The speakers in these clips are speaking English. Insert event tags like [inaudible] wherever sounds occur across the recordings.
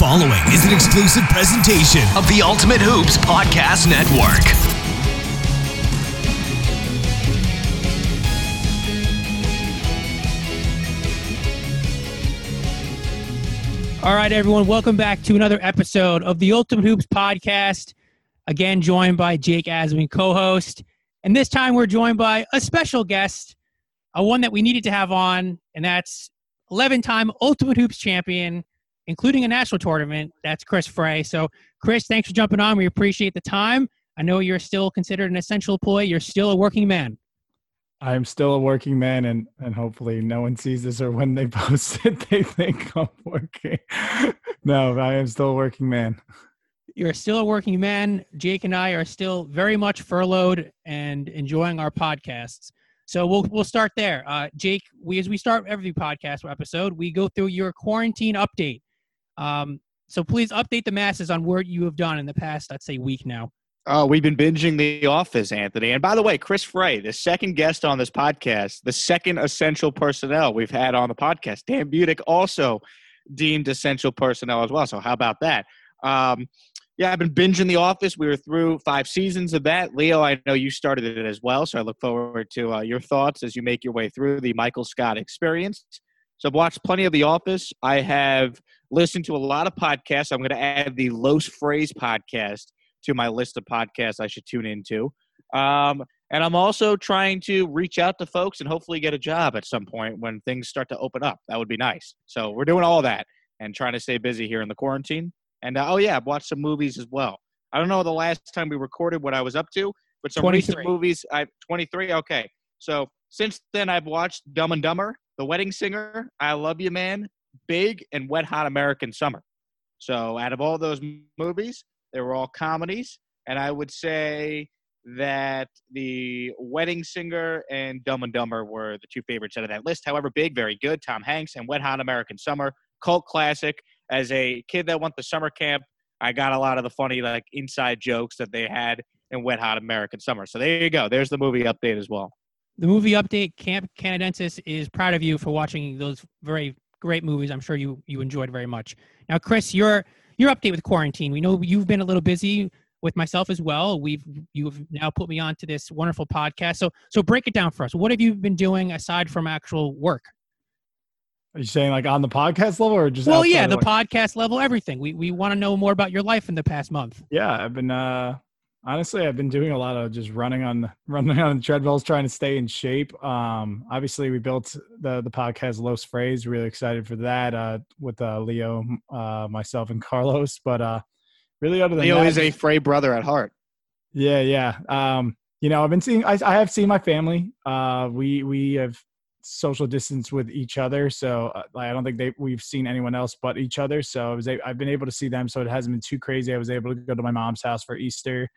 following is an exclusive presentation of the Ultimate Hoops Podcast Network. All right, everyone, welcome back to another episode of the Ultimate Hoops Podcast. Again, joined by Jake Aswin, co host. And this time we're joined by a special guest, a one that we needed to have on, and that's 11 time Ultimate Hoops champion, including a national tournament. That's Chris Frey. So, Chris, thanks for jumping on. We appreciate the time. I know you're still considered an essential employee, you're still a working man. I am still a working man, and and hopefully no one sees this or when they [laughs] post it, they think I'm working. [laughs] no, I am still a working man. You're still a working man. Jake and I are still very much furloughed and enjoying our podcasts. So we'll we'll start there. Uh, Jake, we as we start every podcast episode, we go through your quarantine update. Um, so please update the masses on what you have done in the past, let's say, week now. Oh, we've been binging The Office, Anthony. And by the way, Chris Frey, the second guest on this podcast, the second essential personnel we've had on the podcast. Dan Budick also deemed essential personnel as well. So how about that? Um, yeah, I've been binging The Office. We were through five seasons of that. Leo, I know you started it as well, so I look forward to uh, your thoughts as you make your way through the Michael Scott experience. So I've watched plenty of The Office. I have listened to a lot of podcasts. I'm going to add the Los Phrase podcast to my list of podcasts I should tune into. Um, and I'm also trying to reach out to folks and hopefully get a job at some point when things start to open up. That would be nice. So we're doing all that and trying to stay busy here in the quarantine. And uh, oh yeah, I've watched some movies as well. I don't know the last time we recorded what I was up to, but some recent movies. I 23. Okay, so since then I've watched Dumb and Dumber, The Wedding Singer, I Love You Man, Big, and Wet Hot American Summer. So out of all those movies, they were all comedies, and I would say that the Wedding Singer and Dumb and Dumber were the two favorites out of that list. However, Big, very good. Tom Hanks and Wet Hot American Summer, cult classic. As a kid that went to summer camp, I got a lot of the funny like inside jokes that they had in Wet Hot American Summer. So there you go. There's the movie update as well. The movie update, Camp Canadensis is proud of you for watching those very great movies. I'm sure you you enjoyed very much. Now, Chris, your your update with quarantine. We know you've been a little busy with myself as well. We've you've now put me onto this wonderful podcast. So so break it down for us. What have you been doing aside from actual work? Are you saying like on the podcast level or just? Well, yeah, the work? podcast level, everything. We we want to know more about your life in the past month. Yeah, I've been uh honestly I've been doing a lot of just running on the [laughs] running on the treadmills trying to stay in shape. Um obviously we built the the podcast Los Phrase, really excited for that uh with uh Leo, uh myself and [laughs] Carlos, but uh really other than Leo that, is a Frey brother at heart. Yeah, yeah. Um, you know, I've been seeing. I, I have seen my family. Uh, we we have social distance with each other, so uh, I don't think they we've seen anyone else but each other. So I was a, I've been able to see them, so it hasn't been too crazy. I was able to go to my mom's house for Easter.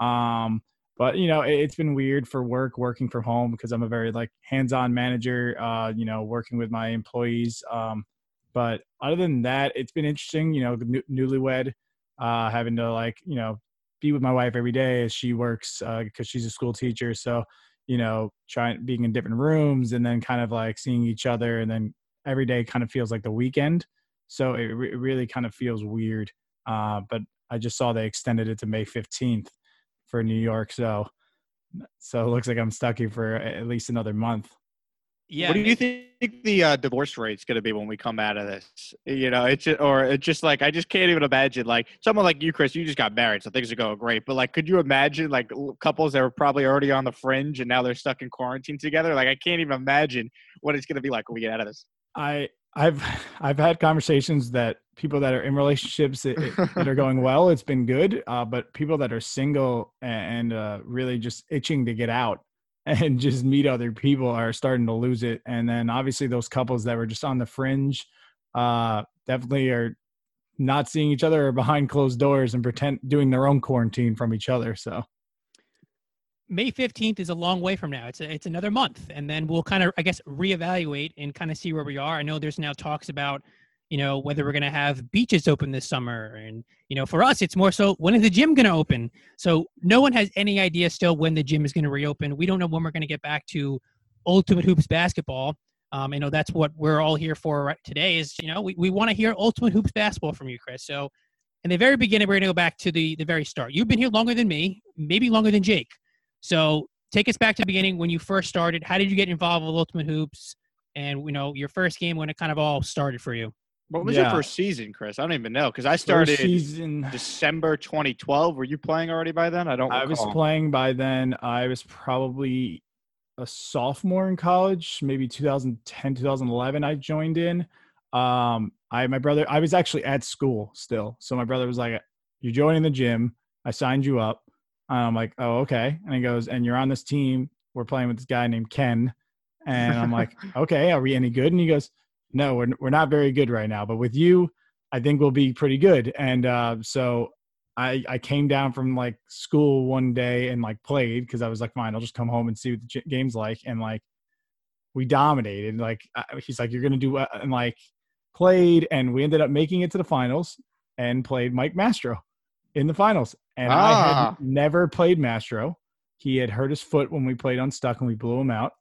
Um, but you know, it, it's been weird for work working from home because I'm a very like hands-on manager. Uh, you know, working with my employees. Um, but other than that, it's been interesting. You know, new, newlywed, uh, having to like you know be with my wife every day as she works because she's a school teacher. So, you know, trying being in different rooms and then kind of like seeing each other, and then every day kind of feels like the weekend. So it, re- really kind of feels weird. Uh, but I just saw they extended it to May fifteenth for New York. So, so it looks like I'm stuck here for at least another month. Yeah. what do you think the uh, divorce rate's going to be when we come out of this? You know, it's just, or it's just like I just can't even imagine. Like someone like you, Chris, you just got married, so things are going great. But like, could you imagine like couples that were probably already on the fringe and now they're stuck in quarantine together? Like, I can't even imagine what it's going to be like when we get out of this. I I've [laughs] I've had conversations that people that are in relationships that, that are going well, it's been good. Uh, but people that are single and uh, really just itching to get out [laughs] and just meet other people are starting to lose it. And then obviously those couples that were just on the fringe, uh, definitely are not seeing each other or behind closed doors and pretend doing their own quarantine from each other. So May 15th is a long way from now. It's a, it's another month and then we'll kind of I guess reevaluate and kind of see where we are. I know there's now talks about you know whether we're going to have beaches open this summer and you know for us it's more so when is the gym going to open. So no one has any idea still when the gym is going to reopen. We don't know when we're going to get back to ultimate hoops basketball. Um, I know that's what we're all here for today. Is you know we, we want to hear Ultimate Hoops basketball from you, Chris. So, in the very beginning, we're going to go back to the the very start. You've been here longer than me, maybe longer than Jake. So, take us back to the beginning when you first started. How did you get involved with Ultimate Hoops? And you know your first game when it kind of all started for you. What was Yeah. your first season, Chris? I don't even know because I started First season. December 2012. Were you playing already by then? I don't. I was playing by then. I was probably a sophomore in college, maybe 2010, 2011. I joined in. Um, I my brother. I was actually at school still, so my brother was like, "You're joining the gym. I signed you up." I'm like, "Oh, okay." And he goes, "And you're on this team. We're playing with this guy named Ken." And I'm like, [laughs] "Okay, are we any good?" And he goes, "No, we're we're not very good right now, but with you, I think we'll be pretty good." And uh, so I, I came down from like school one day and like played because I was like, fine, I'll just come home and see what the game's like. And like, we dominated. Like, I, he's like, you're going to do, and like, played. And we ended up making it to the finals and played Mike Mastro in the finals. And I Ah. had never played Mastro. He had hurt his foot when we played Unstuck and we blew him out.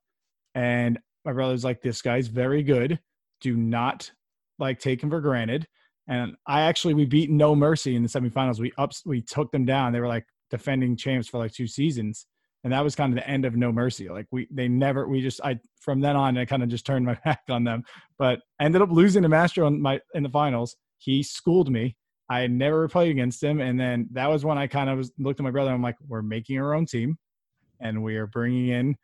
And my brother's like, this guy's very good. Do not like take him for granted. And I actually we beat No Mercy in the semifinals. We ups we took them down. They were like defending champs for like two seasons. And that was kind of the end of No Mercy. Like we they never we just I from then on I kind of just turned my [laughs] back on them. But I ended up losing to Mastro in my in the finals. He schooled me. I never played against him. And then that was when I kind of was looked at my brother. I'm like, we're making our own team and we are bringing in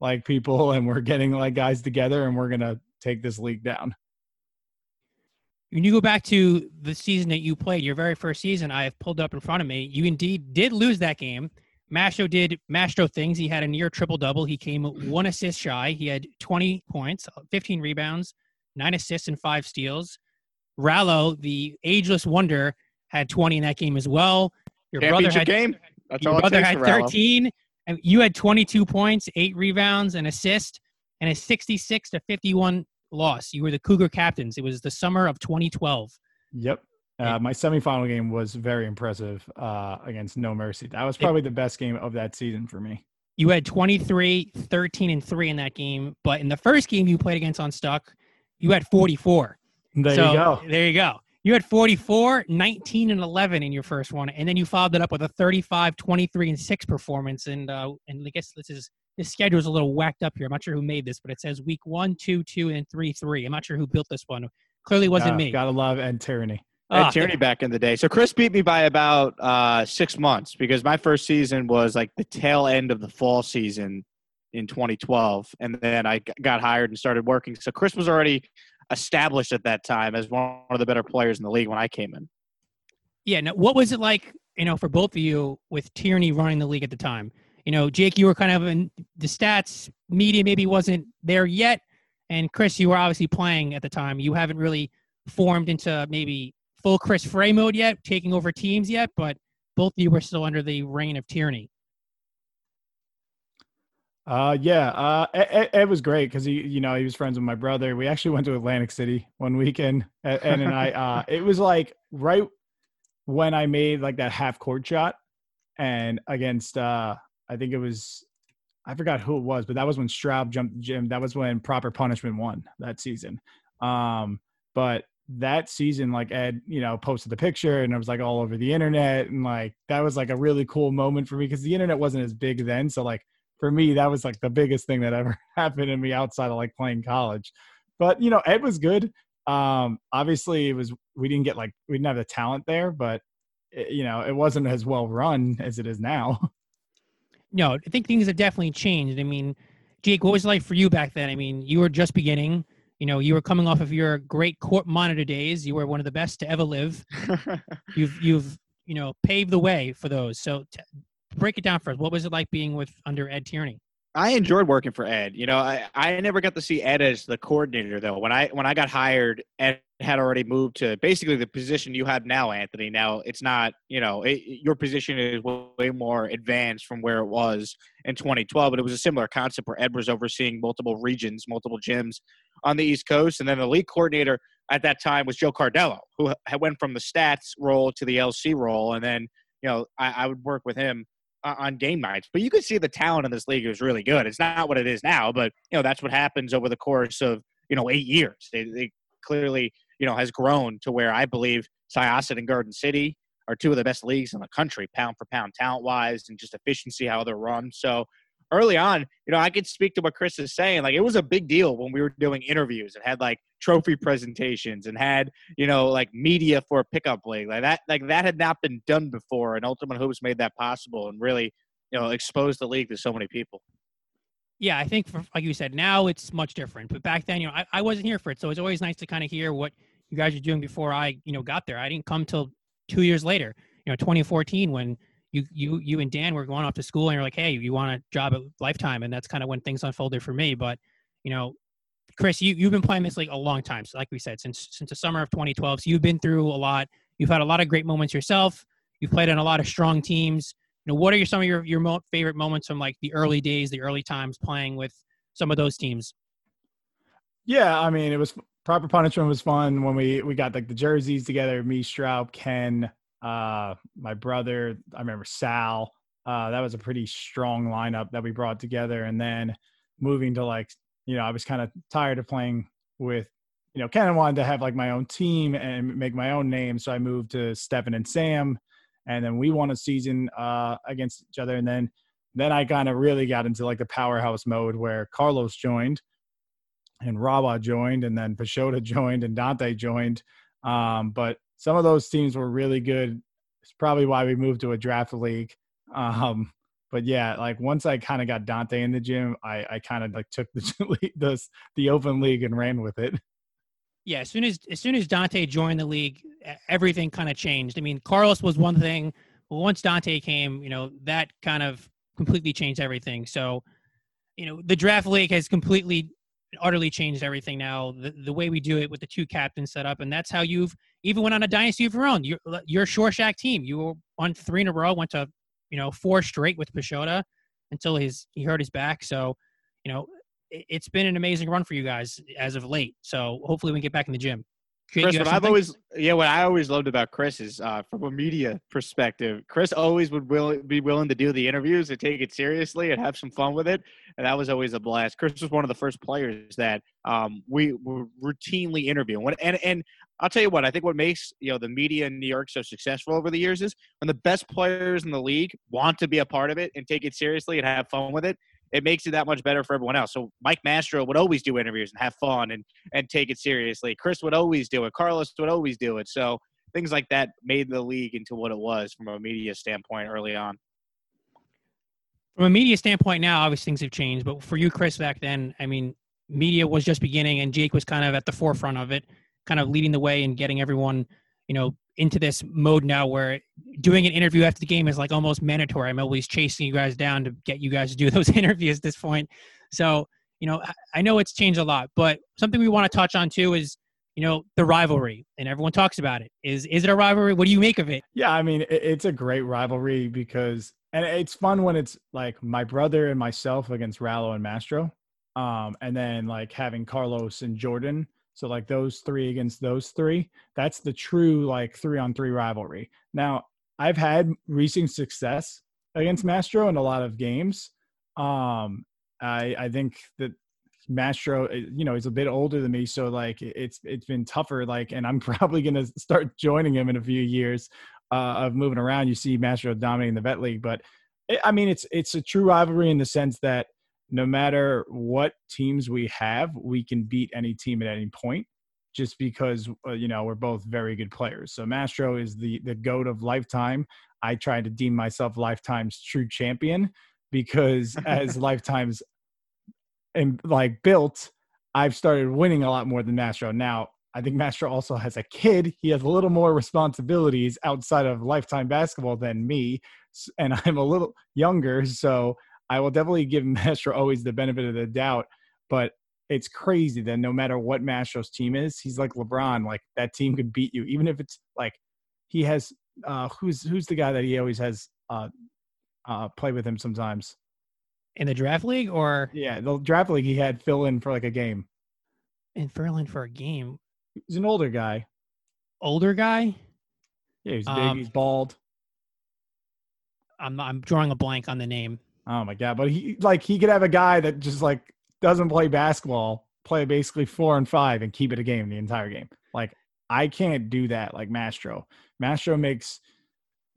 like people and we're getting like guys together and we're going to take this league down. When you go back to the season that you played, your very first season, I have pulled up in front of me. You indeed did lose that game. Mastro did Mastro things. He had a near triple double. He came one assist shy. He had 20 points, 15 rebounds, nine assists, and five steals. Rallo, the ageless wonder, had 20 in that game as well. Your brother had game. That's your all it brother had 13, and you had 22 points, eight rebounds, an assist, and a 66 to 51 loss. You were the Cougar captains. It was the summer of 2012. Yep. Uh, my semifinal game was very impressive uh, against No Mercy. That was probably the best game of that season for me. You had 23, 13, and 3 in that game, but in the first game you played against Unstuck, you had 44. There so, you go. There you go. You had 44, 19, and 11 in your first one, and then you followed it up with a 35, 23, and 6 performance. And uh, and I guess this is this schedule is a little whacked up here. I'm not sure who made this, but it says week one, two, two, and three, three. I'm not sure who built this one. Clearly wasn't Uh, me. Gotta love and Tyranny. Ed Ah, Tierney back in the day. So Chris beat me by about uh, six months because my first season was like the tail end of the fall season in 2012, and then I got hired and started working. So Chris was already established at that time as one of the better players in the league when I came in. Yeah. Now, what was it like, you know, for both of you with Tierney running the league at the time? You know, Jake, you were kind of in the stats media maybe wasn't there yet, and Chris, you were obviously playing at the time. You haven't really formed into maybe full Chris Frey mode yet, taking over teams yet, but both of you were still under the reign of Tierney. Uh, yeah, uh, Ed- Ed was great because he, you know, he was friends with my brother. We actually went to Atlantic City one weekend, Ed and I. Uh, [laughs] it was like right when I made like that half court shot, and against, uh, I think it was, I forgot who it was, but that was when Straub jumped the gym. That was when Proper Punishment won that season. Um, but that season, like Ed, you know, posted the picture and it was like all over the internet, and like that was like a really cool moment for me because the internet wasn't as big then, so like for me, that was like the biggest thing that ever [laughs] happened to me outside of like playing college. But you know, Ed was good. Um, obviously, it was we didn't get like we didn't have the talent there, but it, you know, it wasn't as well run [laughs] as it is now. No, I think things have definitely changed. I mean, Jake, what was it like for you back then? I mean, you were just beginning. You know, you were coming off of your great court monitor days. You were one of the best to ever live. [laughs] You've you've you know paved the way for those. So t- break it down for us. What was it like being with under Ed Tierney? I enjoyed working for Ed. You know, I, I never got to see Ed as the coordinator though. When I when I got hired, Ed had already moved to basically the position you have now, Anthony. Now it's not, you know, it, your position is way more advanced from where it was in 2012, but it was a similar concept where Ed was overseeing multiple regions, multiple gyms on the East Coast, and then the league coordinator at that time was Joe Cardello, who went from the stats role to the LC role, and then you know I, I would work with him on game nights. But you could see the talent in this league is really good. It's not what it is now, but you know that's what happens over the course of you know eight years. They, they clearly you know has grown to where I believe Syosset and Garden City are two of the best leagues in the country, pound for pound, talent wise, and just efficiency how they're run. So early on, you know, I could speak to what Chris is saying. Like it was a big deal when we were doing interviews and had like trophy presentations and had, you know, like media for a pickup league. Like that like that had not been done before. And Ultimate Hoops made that possible and really, you know, exposed the league to so many people. Yeah, I think for, like you said, now it's much different. But back then, you know, I, I wasn't here for it. So it's always nice to kind of hear what you guys are doing before I, you know, got there. I didn't come till two years later, you know, 2014 when you you you and Dan were going off to school and you're like, hey, you want a job at Lifetime, and that's kind of when things unfolded for me. But you know, Chris, you you've been playing this league a long time, so like we said, since since the summer of 2012. So you've been through a lot. You've had a lot of great moments yourself. You've played on a lot of strong teams. You know, what are your, some of your your mo- favorite moments from like the early days, the early times playing with some of those teams? Yeah, I mean, it was proper punishment was fun when we we got like the jerseys together. Me, Straub, Ken, uh, my brother. I remember Sal. Uh, that was a pretty strong lineup that we brought together. And then moving to like, you know, I was kind of tired of playing with, you know, kind of wanted to have like my own team and make my own name. So I moved to Stephen and Sam. And then we won a season uh, against each other. And then then I kind of really got into like the powerhouse mode where Carlos joined and Rawa joined and then Pashota [laughs] joined and Dante joined. Um, but some of those teams were really good. It's probably why we moved to a draft league. Um, but yeah, like once I kind of got Dante in the gym, I, I kind of like took the, [laughs] the the open league and ran with it. Yeah, as soon as as soon as Dante joined the league, everything kind of changed. I mean, Carlos was one thing, but once Dante came, you know, that kind of completely changed everything. So, you know, the draft league has completely utterly changed everything now. The, the way we do it with the two captains set up, and that's how you've even went on a dynasty of your own. Your uh, your Shorshak team, you won three in a row, went to you know four straight with Pashota until his he hurt his back. So you know it, it's been an amazing run for you guys as of late. So hopefully we can get back in the gym. Chris, what I've always yeah, what I always loved about Chris is uh, from a media perspective. Chris always would will, be willing to do the interviews and take it seriously and have some fun with it, and that was always a blast. Chris was one of the first players that um, we were routinely interviewing. And and I'll tell you what, I think what makes you know the media in New York so successful over the years is when the best players in the league want to be a part of it and take it seriously and have fun with it it makes it that much better for everyone else. So Mike Mastro would always do interviews and have fun and and take it seriously. Chris would always do it. Carlos would always do it. So things like that made the league into what it was from a media standpoint early on. From a media standpoint now, obviously things have changed. But for you, Chris, back then, I mean, media was just beginning, and Jake was kind of at the forefront of it, kind of leading the way and getting everyone, you know, into this mode now where doing an interview after the game is like almost mandatory. I'm always chasing you guys down to get you guys to do [laughs] those interviews at this point. So, you know, I know it's changed a lot, but something we want to touch on too is, you know, the rivalry and everyone talks about it. Is is it a rivalry? What do you make of it? Yeah, I mean, it's a great rivalry because and it's fun when it's like my brother and myself against Rallo and Mastro. Um, and then like having Carlos and Jordan so like those three against those three, that's the true like three on three rivalry. Now I've had recent success against Mastro in a lot of games. Um, I I think that Mastro, eh, you know, he's a bit older than me, so like it's it's been tougher. Like, and I'm [laughs] probably gonna start joining him in a few years uh, of moving around. You see Mastro dominating the vet league, but it, eh, I mean, it's it's a true rivalry in the sense that no matter what teams we have, we can beat any team at any point just because uh, you know we're both very good players. So Mastro is the the goat of lifetime. I try to deem myself lifetime's true champion because [laughs] as lifetime's and like built, I've started winning a lot more than Mastro. Now, I think Mastro also has a kid. He has a little more responsibilities outside of lifetime basketball than me, and [laughs] I'm a little younger, so I will definitely give [laughs] Mastro always the benefit of the doubt, but it's crazy that no matter what Mastro's team is, he's like LeBron. Like that team could beat you, even if it's like he has uh who's who's the guy that he always has uh uh play with him sometimes. In the draft league or yeah, the draft league he had fill in for like a game. In fill in for a game. He's an older guy. Older guy? Yeah, he's big, um, he's bald. I'm I'm drawing a blank on the name. Oh my god! But he like he could have a guy that just like doesn't play basketball, play basically four and five, and keep it a game the entire game. Like I can't do that. Like Mastro, Mastro makes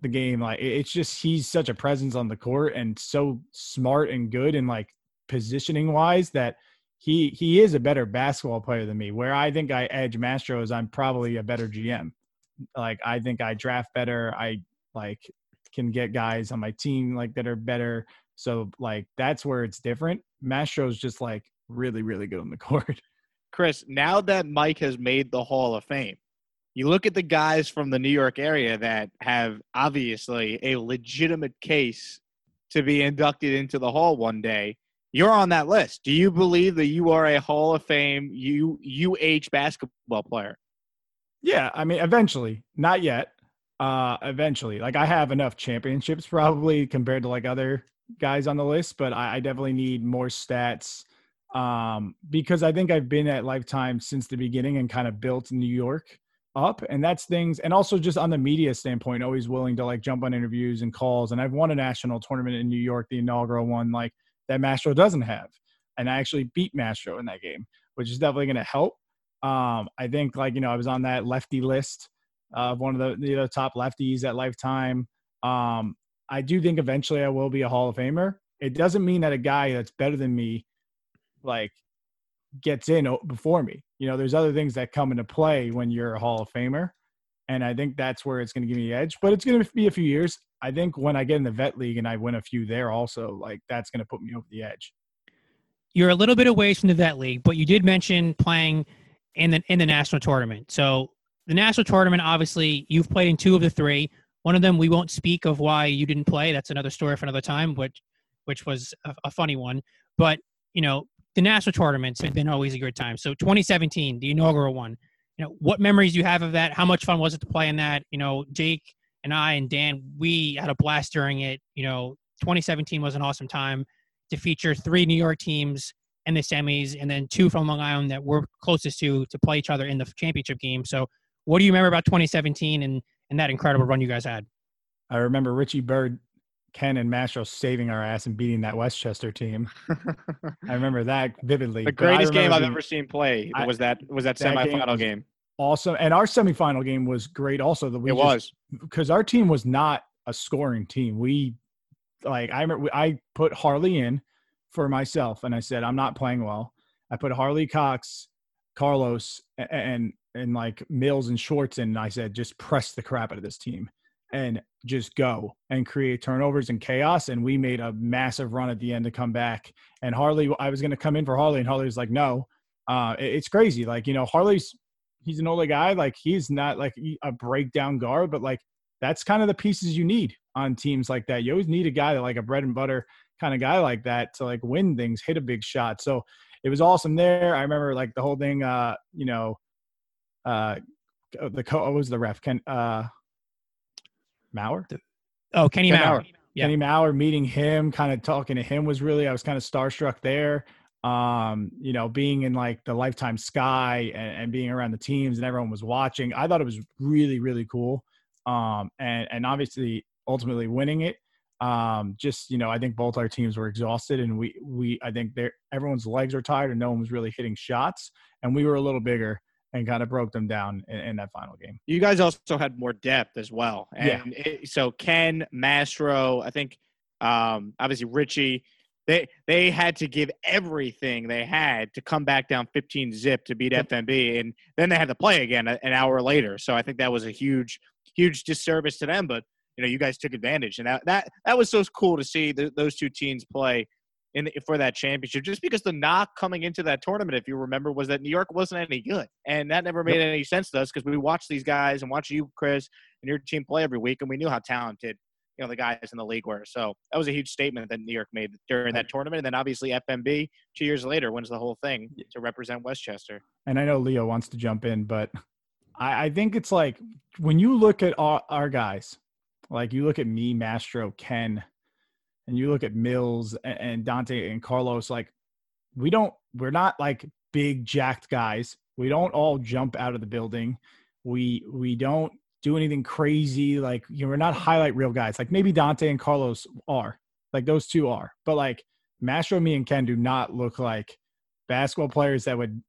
the game like it's just he's such a presence on the court and so smart and good and like positioning wise that he he is a better basketball player than me. Where I think I edge Mastro is I'm probably a better GM. Like I think I draft better. I like can get guys on my team like that are better. So like that's where it's different. Mastro's just like really really good on the [laughs] court. Chris, now that Mike has made the Hall of Fame, you look at the guys from the New York area that have obviously a legitimate case to be inducted into the Hall one day. You're on that list. Do you believe that you are a Hall of Fame U, UH basketball player? Yeah, I mean, eventually. Not yet. Uh, eventually. Like I have enough championships probably compared to like other guys on the list, but I, I definitely need more stats um, because I think I've been at Lifetime since the beginning and kind of built New York up and that's things and also just on the media standpoint always willing to like jump on interviews and calls and i've won a national tournament in new york the inaugural one like that mastro doesn't have and i actually beat mastro in that game which is definitely going to help. Um i think like you know i was on that lefty list of one of the you know top lefties at lifetime. Um i do think eventually i will be a hall of famer it doesn't mean that a guy that's better than me like gets in before me. You know, there's other things that come into play when you're a Hall of Famer. And I think that's where it's going to give me the edge. But it's going to be a few years. I think when I get in the vet league and I win a few there also, like that's going to put me over the edge. You're a little bit away from the vet league, but you did mention playing in the in the national tournament. So the national tournament, obviously, you've played in two of the three. One of them, we won't speak of why you didn't play. That's another story for another time, which which was a, a funny one. But you know, the national tournaments have been always a good time. So 2017, the inaugural one. You know, what memories you have of that? How much fun was it to play in that? You know, Jake and I and Dan, we had a blast during it. You know, 2017 was an awesome time to feature three New York teams in the semis and then two from Long Island that we're closest to to play each other in the championship game. So, what do you remember about 2017 and and that incredible run you guys had? I remember Richie Bird Ken and Mastro saving our ass and beating that Westchester team. [laughs] I remember that vividly. The greatest game I've being, ever seen play was that was that, that semifinal game, game. Awesome, and our semifinal game was great. Also, the we it was because our team was not a scoring team. We like I remember I put Harley in for myself, and I said I'm not playing well. I put Harley Cox, Carlos, and and, like Mills and Schwartz, and I said just press the crap out of this team and just go and create turnovers and chaos. And we made a massive run at the end to come back. And Harley, I was going to come in for Harley, and Harley was like, no. Uh, it's crazy. Like, you know, Harley's, he's an older guy. Like, he's not like a breakdown guard, but like, that's kind of the pieces you need on teams like that. You always need a guy that, like, a bread and butter kind of guy like that to like win things, hit a big shot. So it was awesome there. I remember like the whole thing, uh, you know, uh, the co was the ref? Ken, uh, Mauer. Oh, Kenny, Kenny Mauer. Yeah. Kenny Mauer meeting him, kind of talking to him was really I was kind of starstruck there. Um, you know, being in like the lifetime sky and, and, being around the teams and everyone was watching. I thought it was really, really cool. Um, and and obviously ultimately winning it. Um, just you know, I think both our teams were exhausted and we we I think everyone's legs were tired and no one was really hitting shots and we were a little bigger and kind of broke them down in, in, that final game. You guys also had more depth as well. And yeah. It, so Ken, Mastro, I think um, obviously Richie, they they had to give everything they had to come back down 15 zip to beat FMB, and then they had to play again an hour later. So I think that was a huge huge disservice to them. But you know, you guys took advantage, and that that, that was so cool to see the, those two teams play in for that championship. Just because the knock coming into that tournament, if you remember, was that New York wasn't any good, and that never made any sense to us because we watched these guys and watched you, Chris, and your team play every week, and we knew how talented you know the guys in the league were. So that was a huge statement that New York made during that tournament, and then obviously FMB two years later wins the whole thing to represent Westchester. And I know Leo wants to jump in, but I, I think it's like when you look at our, our guys, like you look at me, Mastro, Ken and you look at Mills and, Dante and Carlos, like we don't, we're not like big jacked guys. We don't all jump out of the building. We we don't do anything crazy. Like you know, we're not highlight real guys. Like maybe Dante and Carlos are. Like those two are. But like Mastro, me, and Ken do not look like basketball players that would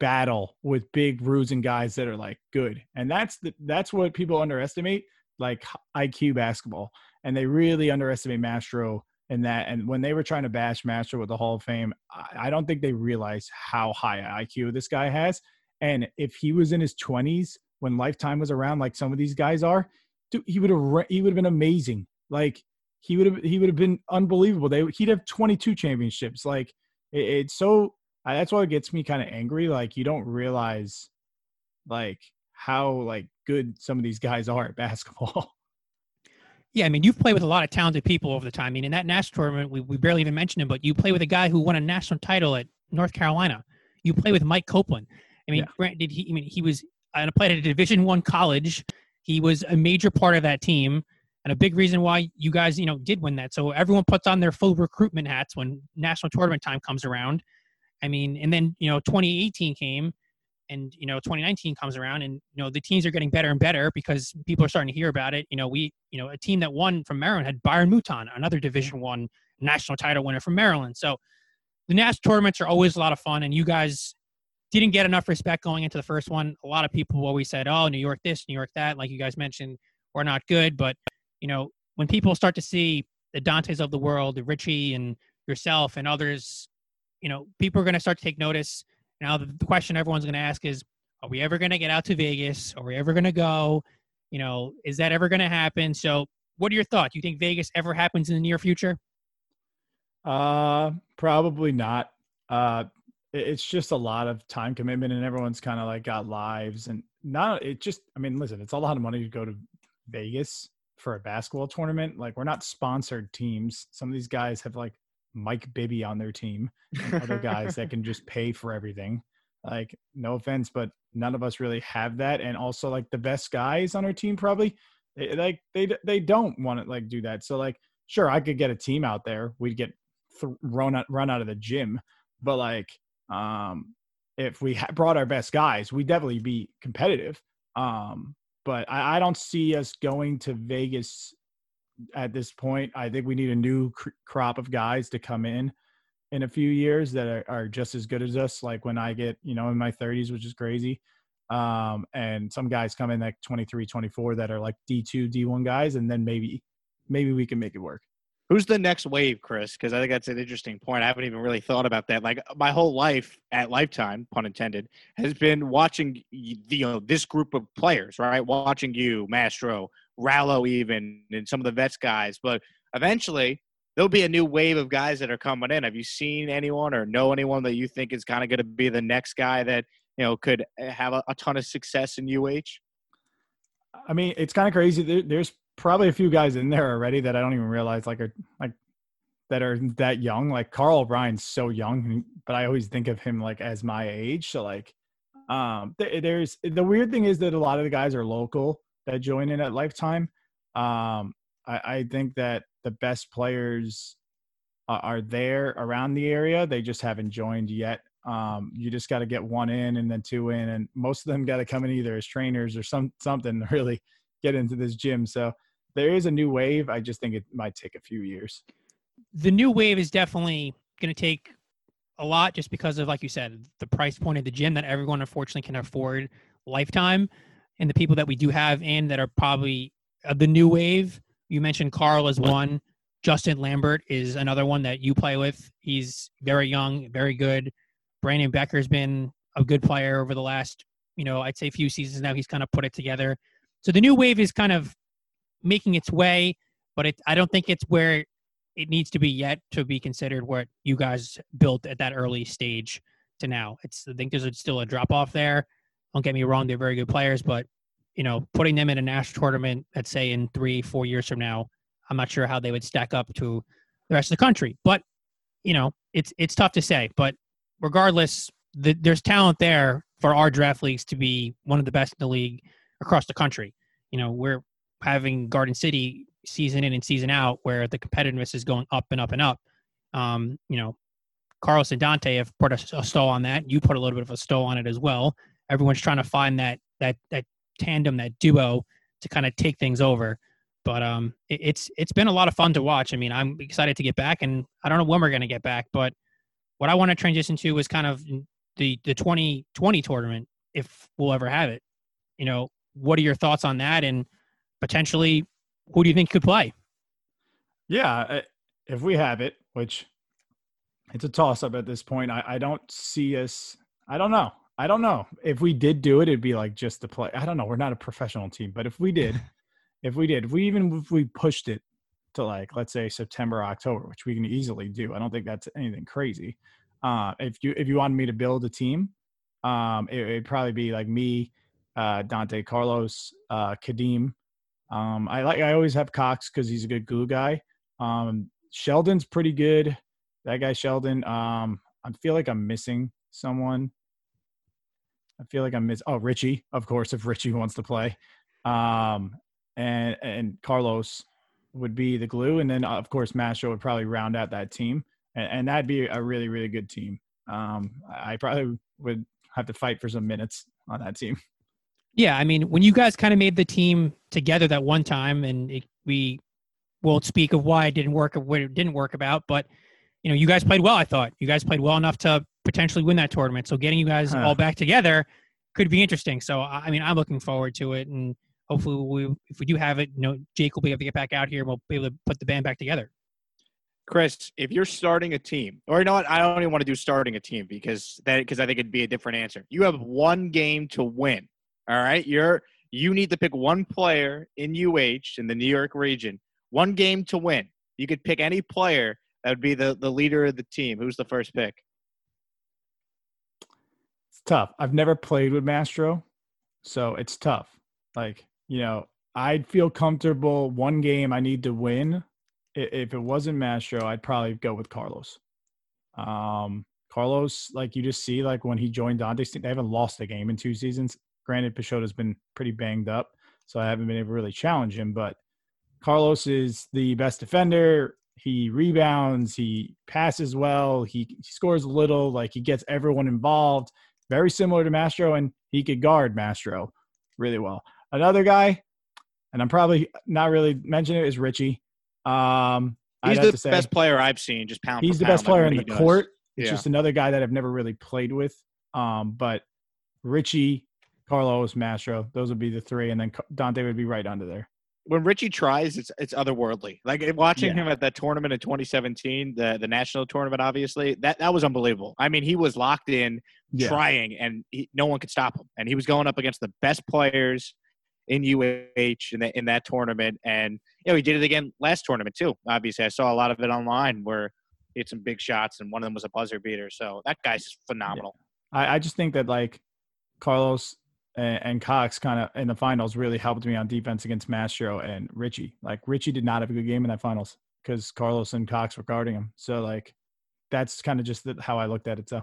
battle with big and guys that are like good. And that's the that's what people underestimate, like IQ basketball. And they really underestimate Mastro in that. And when they were trying to bash Mastro with the Hall of Fame, I, I don't think they realized how high IQ this guy has. And if he was in his 20s when Lifetime was around, like some of these guys are, dude, he would have he would have been amazing. Like he would have he would have been unbelievable. They he'd have 22 championships. Like it, it's so that's why it gets me kind of angry. Like you don't realize like how like good some of these guys are at [laughs] basketball. Yeah, I mean, you've played with a lot of talented people over the time. I mean, in that national tournament, we, we barely even mentioned him, but you play with a guy who won a national title at North Carolina. You play with Mike Copeland. I mean, yeah. did he? I mean, he was and played at a Division One college. He was a major part of that team and a big reason why you guys, you know, did win that. So everyone puts on their full recruitment hats when national tournament time comes around. I mean, and then you know, 2018 came, and you know 2019 comes around and you know the teams are getting better and better because people are starting to hear about it. You know we you know a team that won from maryland had byron mouton another division one national title winner from maryland. So the national tournaments are always a lot of fun and you guys didn't get enough respect going into the first one. A lot of people always said oh new york this new york that like you guys mentioned we're not good. But you know when people start to see the dantes of the world the richie and yourself and others you know people are going to start to take notice now, the, question everyone's going to ask is, are we ever going to get out to Vegas? Are we ever going to go? You know, is that ever going to happen? So, what are your thoughts? Do you think Vegas ever happens in the near future? Uh, probably not. Uh, it's just a lot of time commitment, and everyone's kind of like got lives, and not. It just, I mean, listen, it's a lot of money to go to Vegas for a basketball tournament. Like, we're not sponsored teams. Some of these guys have like Mike Bibby on their team and other guys that can just [laughs] pay for everything. Like, no offense, but none of us really have that. And also, like the best guys on our team probably they, like they they don't want to like do that. So like, sure, I could get a team out there. We'd get th- run out run out of the gym, but like, um, if we ha- brought our best guys, we'd definitely be competitive. Um, but I, I don't see us going to Vegas at this point. I think we need a new cr- crop of guys to come in in a few years that are, are, just as good as us. Like when I get, you know, in my 30s, which is crazy. Um, and some guys come in like 23, 24 that are like D2, D1 guys, and then maybe, maybe we can make it work. Who's the next wave, Chris? Because I think that's an interesting point. I haven't even really thought about that. Like my whole life at Lifetime, pun intended, has been watching you know this group of players, right? Watching you, Mastro, Rallo, even, and some of the vets guys. But eventually, there'll be a new wave of guys that are coming in. Have you seen anyone or know anyone that you think is kind of going to be the next guy that you know could eh, have a, a ton of success in UH? I mean, it's kind of crazy. There, there's probably a few guys in there already that I don't even realize like are like that are that young. Like Carl O'Brien's so young, but I always think of him like as my age. So like, um, th- there's the weird thing is that a lot of the guys are local that join in at Lifetime. Um, I, I think that the best players are, are there around the area. They just haven't joined yet. Um, you just got to get one in and then two in, and most of them got to come in either as trainers or some something to really get into this gym. So there is a new wave. I just think it might take a few years. The new wave is definitely going to take a lot just because of, like you said, the price point of the gym that everyone unfortunately can afford lifetime. And the people that we do have in that are probably uh, the new wave. You mentioned Carl as one. Justin Lambert is another one that you play with. He's very young, very good. Brandon Becker's been a good player over the last, you know, I'd say few seasons now. He's kind of put it together. So the new wave is kind of making its way, but it, I don't think it's where it needs to be yet to be considered what you guys built at that early stage to now. It's I think there's still a drop off there. Don't get me wrong; they're very good players, but you know, putting them in a national tournament, let's say in three, four years from now, I'm not sure how they would stack up to the rest of the country. But you know, it's it's tough to say. But regardless, the, there's talent there for our draft leagues to be one of the best in the league across the country. You know, we're having Garden City season in and season out where the competitiveness is going up and up and up. Um, you know, Carlos and Dante have put a, a stall on that. You put a little bit of a stall on it as well. Everyone's trying to find that that that tandem, that duo to kind of take things over. But um, it, it's it's been a lot of fun to watch. I mean, I'm excited to get back, and I don't know when we're going to get back. But what I want to transition to is kind of the the 2020 tournament, if we'll ever have it. You know, what are your thoughts on that, and potentially who do you think could play? Yeah, if we have it, which it's a toss up at this point. I, I don't see us. I don't know. I don't know if we did do it. It'd be like just to play. I don't know. We're not a professional team, but if we did, [laughs] if we did, if we even if we pushed it to like let's say September, October, which we can easily do. I don't think that's anything crazy. Uh, if you if you wanted me to build a team, um, it, would probably be like me, uh, Dante, Carlos, uh, Kadeem. Um, I like I always have Cox because he's a good glue guy. Um, Sheldon's pretty good. That guy Sheldon. Um, I feel like I'm missing someone. I feel like I'm miss. Oh, Richie, of course, if Richie wants to play, um, and and Carlos would be the glue, and then of course Mastro would probably round out that team, and, and that'd be a really really good team. Um, I probably would have to fight for some minutes on that team. Yeah, I mean, when you guys kind of made the team together that one time, and it, we won't speak of why it didn't work or what it didn't work about, but you know, you guys played well. I thought you guys played well enough to potentially win that tournament. So getting you guys huh. all back together could be interesting. So I mean, I'm looking forward to it, and hopefully, we, if we do have it, you know, Jake will be able to get back out here. and We'll be able to put the band back together. Chris, if you're starting a team, or you know what, I don't even want to do starting a team because that because I think it'd be a different answer. You have one game to win. All right, you're you need to pick one player in UH in the New York region, one game to win. You could pick any player that would be the the leader of the team. Who's the first pick? Tough. I've never played with Mastro, so it's tough. Like you know, I'd feel comfortable. One game I need to win. If it wasn't Mastro, I'd probably go with Carlos. Um, Carlos, like you just see, like when he joined Dante, they haven't lost a game in two seasons. Granted, Pichota's been pretty banged up, so I haven't been able to really challenge him. But Carlos is the best defender he rebounds, he passes well, he, he scores a little, like he gets everyone involved. Very similar to Mastro, and he could guard Mastro really well. Another guy, and I'm probably not really mentioning it, is Richie. Um, he's the say, best player I've seen. Just pound. He's the pound, best player in the court. It's yeah. just another guy that I've never really played with. Um, but Richie, Carlos, Mastro, those would be the three, and then Dante would be right under there when Richie tries, it's it's otherworldly. Like watching yeah. him at that tournament in 2017, the the national tournament, obviously that that was unbelievable. I mean, he was locked in, yeah. trying, and he, no one could stop him. And he was going up against the best players in UH in, the, in that tournament, and you know he did it again last tournament too. Obviously, I saw a lot of it online where he had some big shots, and one of them was a buzzer beater. So that guy's phenomenal. Yeah. I, I just think that like Carlos and, and Cox kind of in the finals really helped me on defense against Mastro and Richie. Like Richie did not have a good game in that finals because Carlos and Cox were guarding him. So like that's kind of just the, how I looked at it. So.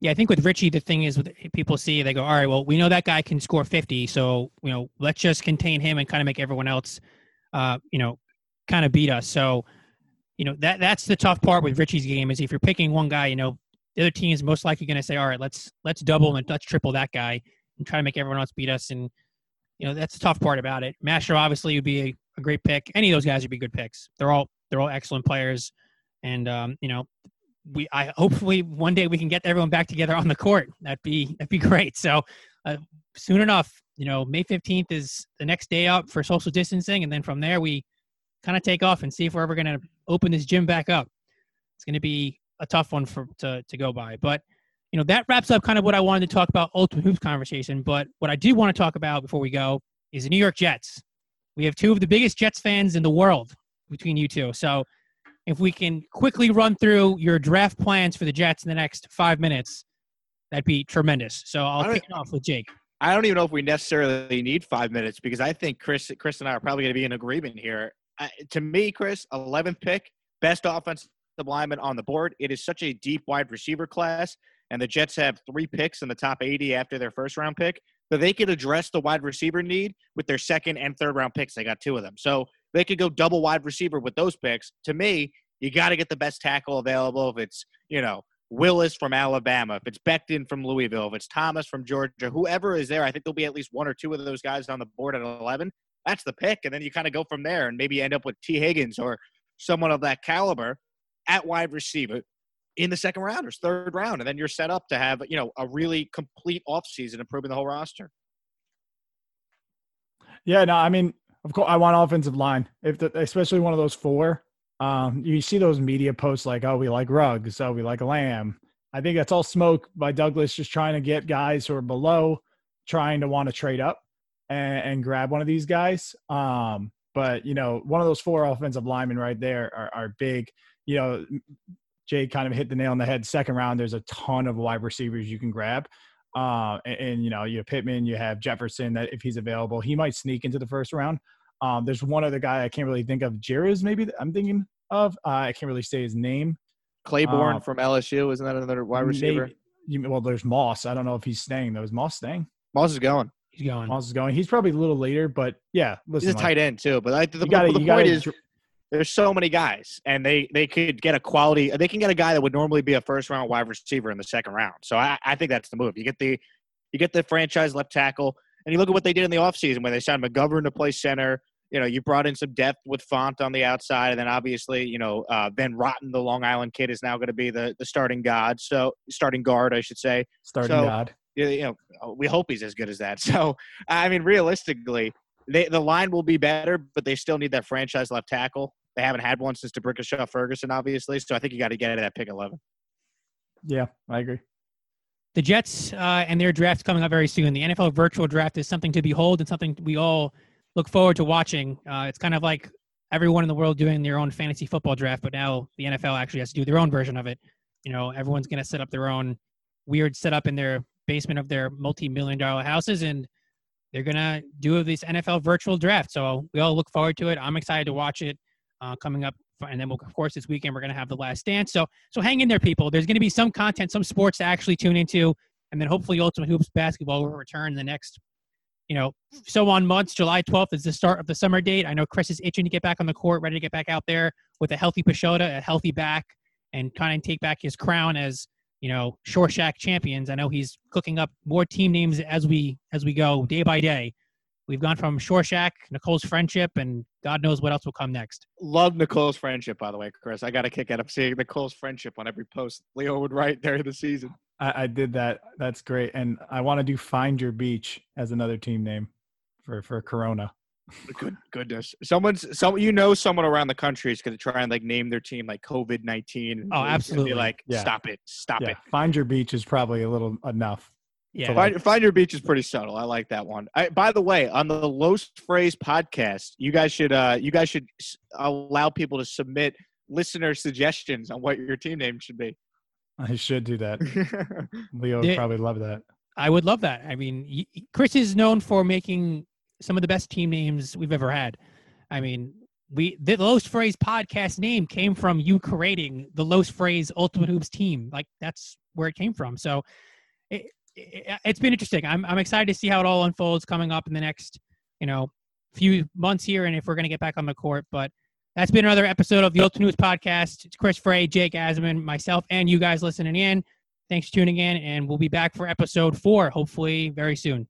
Yeah, I think with Richie, the thing is, with people see they go, all right, well, we know that guy can score 50, so you know, let's just contain him and kind of make everyone else, uh, you know, kind of beat us. So, you know, that that's the tough part with Richie's game is if you're picking one guy, you know, the other team is most likely going to say, all right, let's let's double and let's triple that guy and try to make everyone else beat us. And you know that's the tough part about it. Mastro obviously would be a, a great pick. Any of those guys would be good picks. They're all they're all excellent players, and um, you know we I hopefully one day we can get everyone back together on the court. That'd be that'd be [laughs] great. So uh, soon enough, you know, May fifteenth is the next day up for social distancing, and then from there we kind of take off and see if we're ever going to open this gym back up. It's going to be a tough one for to to go by, but you know, that wraps up kind of what I wanted to talk about Ultimate Hoops conversation. But what I do want to talk about before we go is the New York Jets. We have two of the biggest Jets fans in the world between you two. So if we can quickly run through your draft plans for the Jets in the next five minutes, that'd be tremendous. So I'll kick it off with Jake. I don't even know if we necessarily need five minutes because I think Chris, Chris and I are probably going to be in agreement here. Uh, to me, Chris, 11th pick, best offensive lineman on the board. It is such a deep wide receiver class and the Jets have three picks in the top 80 after their first round pick, so they could address the wide receiver need with their second and third round picks. They got two of them. So they could go double wide receiver with those picks. To me, you got to get the best tackle available. If it's, you know, Willis from Alabama, if it's Becton from Louisville, if it's Thomas from Georgia, whoever is there, I think there'll be at least one or two of those guys on the board at 11. That's the pick. And then you kind of go from there and maybe end up with Tee Higgins or someone of that caliber at wide receiver in the second round or third round. And then you're set up to have, you know, a really complete offseason improving the whole roster. Yeah, no, I mean, of course, I want offensive line, if the, especially one of those four. Um, you see those media posts like, "Oh, we like Ruggs, oh, we like Lamb." I think that's all smoke by Douglas, just trying to get guys who are below, trying to want to trade up and, and grab one of these guys. Um, but you know, one of those four offensive linemen right there are, are big. You know, Jay kind of hit the nail on the head. Second round, there's a ton of wide receivers you can grab. Uh, and, and, you know, you have Pittman, you have Jefferson that if he's available, he might sneak into the first round. Um, there's one other guy I can't really think of. Jiriz, maybe I'm thinking of. Uh, I can't really say his name. Claiborne um, from LSU, isn't that another wide receiver? Maybe, well, there's Moss. I don't know if he's staying though. Is Moss staying? Moss is going. He's going. Moss is going. He's probably a little later, but yeah. Listen, he's a tight end too. But I, the, gotta, the point gotta, is, there's so many guys, and they they could get a quality. They can get a guy that would normally be a first round wide receiver in the second round. So I, I think that's the move. You get the you get the franchise left tackle, and you look at what they did in the offseason when they signed McGovern to play center. You know, you brought in some depth with Fant on the outside, and then obviously, you know, uh, Van Roten, the Long Island kid, is now going to be the the starting god. So starting guard, I should say. Starting so, god. You know, we hope he's as good as that. [laughs] So, I mean, realistically, they, the line will be better, but they still need that franchise left tackle. They haven't had one since D'Brickashaw Ferguson, obviously. So I think you got to get it at that pick 11. Yeah, I agree. The Jets uh, and their draft coming up very soon. The NFL virtual draft is something to behold and something we all look forward to watching. Uh, it's kind of like everyone in the world doing their own fantasy football draft, but now the NFL actually has to do their own version of it. You know, everyone's going to set up their own weird setup in their basement of their multi-million dollar houses, and they're to do this NFL virtual draft. So we all look forward to it. I'm excited to watch it uh, coming up. And then, we'll, of course, this weekend we're to have the last dance. So, so hang in there, people. There's to be some content, some sports to actually tune into, and then hopefully Ultimate Hoops basketball will return the next, you know, so on months. July 12th is the start of the summer date. I know Chris is itching to get back on the court, ready to get back out there with a healthy Pashota, a healthy back, and kind of take back his crown as you know Shore Shack champions. I know he's cooking up more team names as we as we go day by day. We've gone from Shore Shack, Nicole's friendship, and God knows what else will come next. Love Nicole's friendship, by the way, Chris. I got a kick out of seeing Nicole's friendship on every post Leo would write during the season. I, I did that. That's great, and I want to do Find Your Beach as another team name for for Corona. Good goodness, someone's some you know someone around the country is going to try and like name their team like COVID nineteen. Oh, absolutely! Be like, yeah. stop it, stop yeah. it. Find Your Beach is probably a little enough. Yeah. Find, find, your beach is pretty subtle. I like that one. I, by the way, on the Los Phrase podcast, you guys should uh, you guys should allow people to submit listener suggestions on what your team name should be. I should do that. [laughs] Leo would probably love that. I would love that. I mean, Chris is known for making some of the best team names we've ever had. I mean, we the Los Phrase podcast name came from you creating the Los Phrase Ultimate Hoops team. Like that's where it came from. So it, it's been interesting. I'm I'm excited to see how it all unfolds coming up in the next, you know, few months here, and if we're going to get back on the court. But that's been another episode of the Ultimate News Podcast. It's Chris Frey, Jake Asman, myself, and you guys listening in. Thanks for tuning in, and we'll be back for episode four, hopefully very soon.